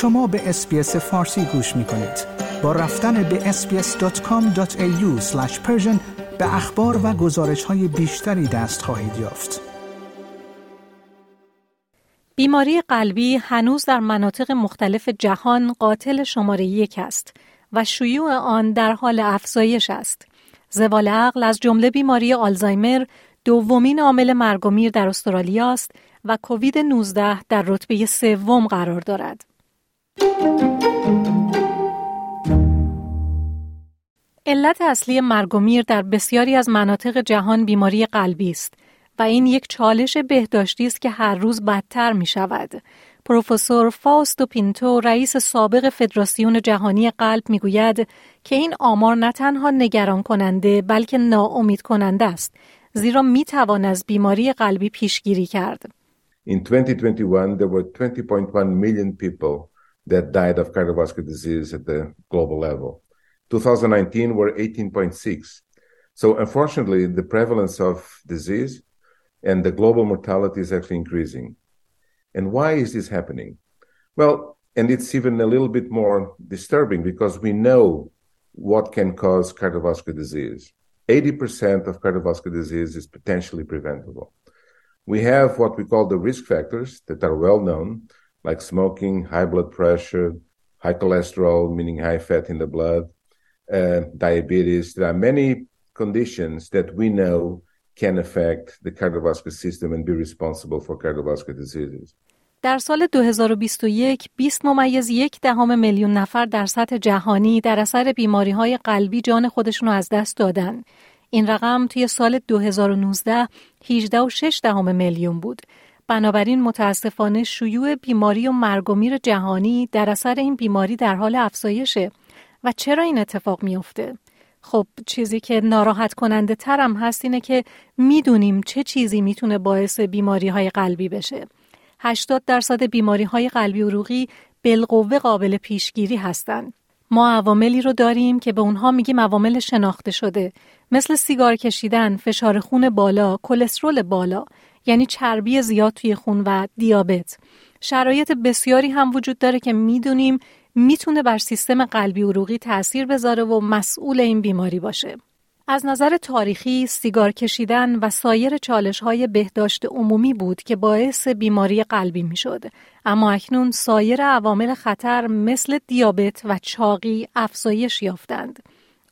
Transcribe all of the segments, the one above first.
شما به اسپیس فارسی گوش می کنید. با رفتن به sbs.com.au به اخبار و گزارش های بیشتری دست خواهید یافت. بیماری قلبی هنوز در مناطق مختلف جهان قاتل شماره یک است و شیوع آن در حال افزایش است. زوال عقل از جمله بیماری آلزایمر دومین عامل مرگ و میر در استرالیا است و کووید 19 در رتبه سوم قرار دارد. علت اصلی مرگ و میر در بسیاری از مناطق جهان بیماری قلبی است و این یک چالش بهداشتی است که هر روز بدتر می شود. پروفسور فاستو پینتو رئیس سابق فدراسیون جهانی قلب می گوید که این آمار نه تنها نگران کننده بلکه ناامید کننده است زیرا می توان از بیماری قلبی پیشگیری کرد. In 2021 there were 20.1 million people that died of cardiovascular disease at the global level. 2019 were 18.6. So unfortunately the prevalence of disease and the global mortality is actually increasing. And why is this happening? Well, and it's even a little bit more disturbing because we know what can cause cardiovascular disease. 80% of cardiovascular disease is potentially preventable. We have what we call the risk factors that are well known, like smoking, high blood pressure, high cholesterol, meaning high fat in the blood, uh, diabetes. There are many conditions that we know can affect the cardiovascular system and be responsible for cardiovascular diseases. در سال 2021 20 ممیز یک دهم میلیون نفر در سطح جهانی در اثر بیماری های قلبی جان خودشون رو از دست دادن. این رقم توی سال 2019 18 و 6 دهم میلیون بود. بنابراین متاسفانه شیوع بیماری و مرگ و میر جهانی در اثر این بیماری در حال افزایشه و چرا این اتفاق میافته؟ خب چیزی که ناراحت کننده ترم هست اینه که می‌دونیم چه چیزی می‌تونه باعث بیماری های قلبی بشه. 80 درصد بیماری های قلبی عروقی بالقوه قابل پیشگیری هستند. ما عواملی رو داریم که به اونها میگیم عوامل شناخته شده مثل سیگار کشیدن، فشار خون بالا، کلسترول بالا یعنی چربی زیاد توی خون و دیابت. شرایط بسیاری هم وجود داره که می‌دونیم می‌تونه بر سیستم قلبی عروقی تاثیر بذاره و مسئول این بیماری باشه. از نظر تاریخی سیگار کشیدن و سایر چالش های بهداشت عمومی بود که باعث بیماری قلبی می شد. اما اکنون سایر عوامل خطر مثل دیابت و چاقی افزایش یافتند.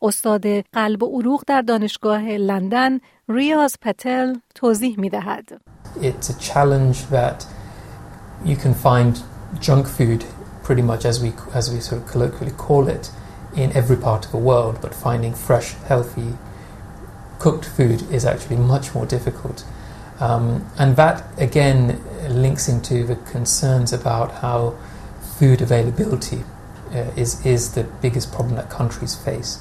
استاد قلب و عروق در دانشگاه لندن ریاض پتل توضیح می دهد. It's a challenge that you can find junk food pretty much as we as we sort of colloquially call it in every part of the world, but finding fresh, healthy, cooked food is actually much more difficult. Um, and that again links into the concerns about how food availability uh, is is the biggest problem that countries face.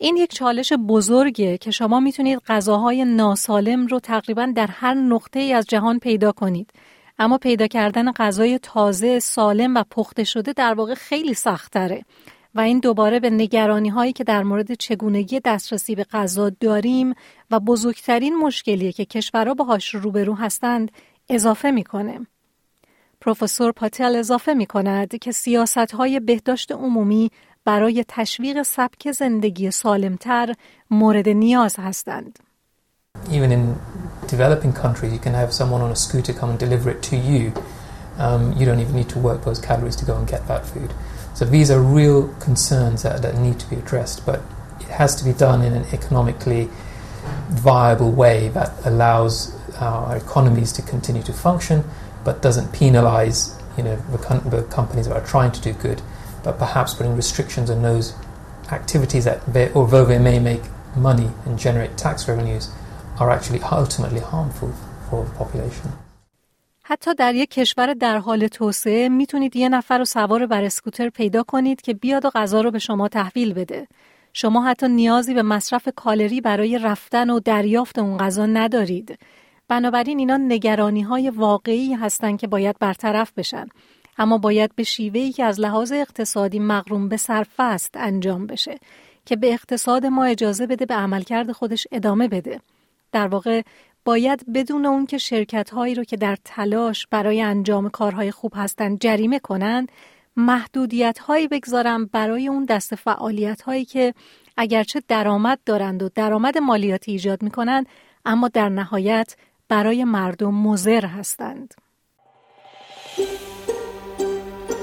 این یک چالش بزرگه که شما می‌تونید غذاهای ناسالم رو تقریبا در هر نقطه ای از جهان پیدا کنید. اما پیدا کردن غذای تازه، سالم و پخته شده در واقع خیلی سختره و این دوباره به نگرانی هایی که در مورد چگونگی دسترسی به غذا داریم و بزرگترین مشکلیه که کشورها باهاش روبرو هستند اضافه می‌کنه. پروفسور پاتل اضافه می کند که سیاست های بهداشت عمومی برای تشویق سبک زندگی سالمتر مورد نیاز هستند. Even in developing countries, you can have someone on a scooter come and deliver it to you. Um, you don't even need to work those calories to go and get that food. So these are real concerns that, that need to be addressed, but it has to be done in an economically viable way that allows our economies to continue to function, but doesn't penalize you know the, the companies that are trying to do good, but perhaps putting restrictions on those activities that, they, although they may make money and generate tax revenues, are actually ultimately harmful for the population. حتی در یک کشور در حال توسعه می‌تونید یه نفر رو سوار بر اسکوتر پیدا کنید که بیاد و غذا رو به شما تحویل بده. شما حتی نیازی به مصرف کالری برای رفتن و دریافت اون غذا ندارید. بنابراین اینا نگرانی های واقعی هستند که باید برطرف بشن. اما باید به شیوهی که از لحاظ اقتصادی مغروم به صرفه است انجام بشه که به اقتصاد ما اجازه بده به عملکرد خودش ادامه بده. در واقع باید بدون اون که شرکت هایی رو که در تلاش برای انجام کارهای خوب هستند جریمه کنند محدودیت هایی بگذارم برای اون دست فعالیت هایی که اگرچه درآمد دارند و درآمد مالیاتی ایجاد می کنند اما در نهایت برای مردم مضر هستند.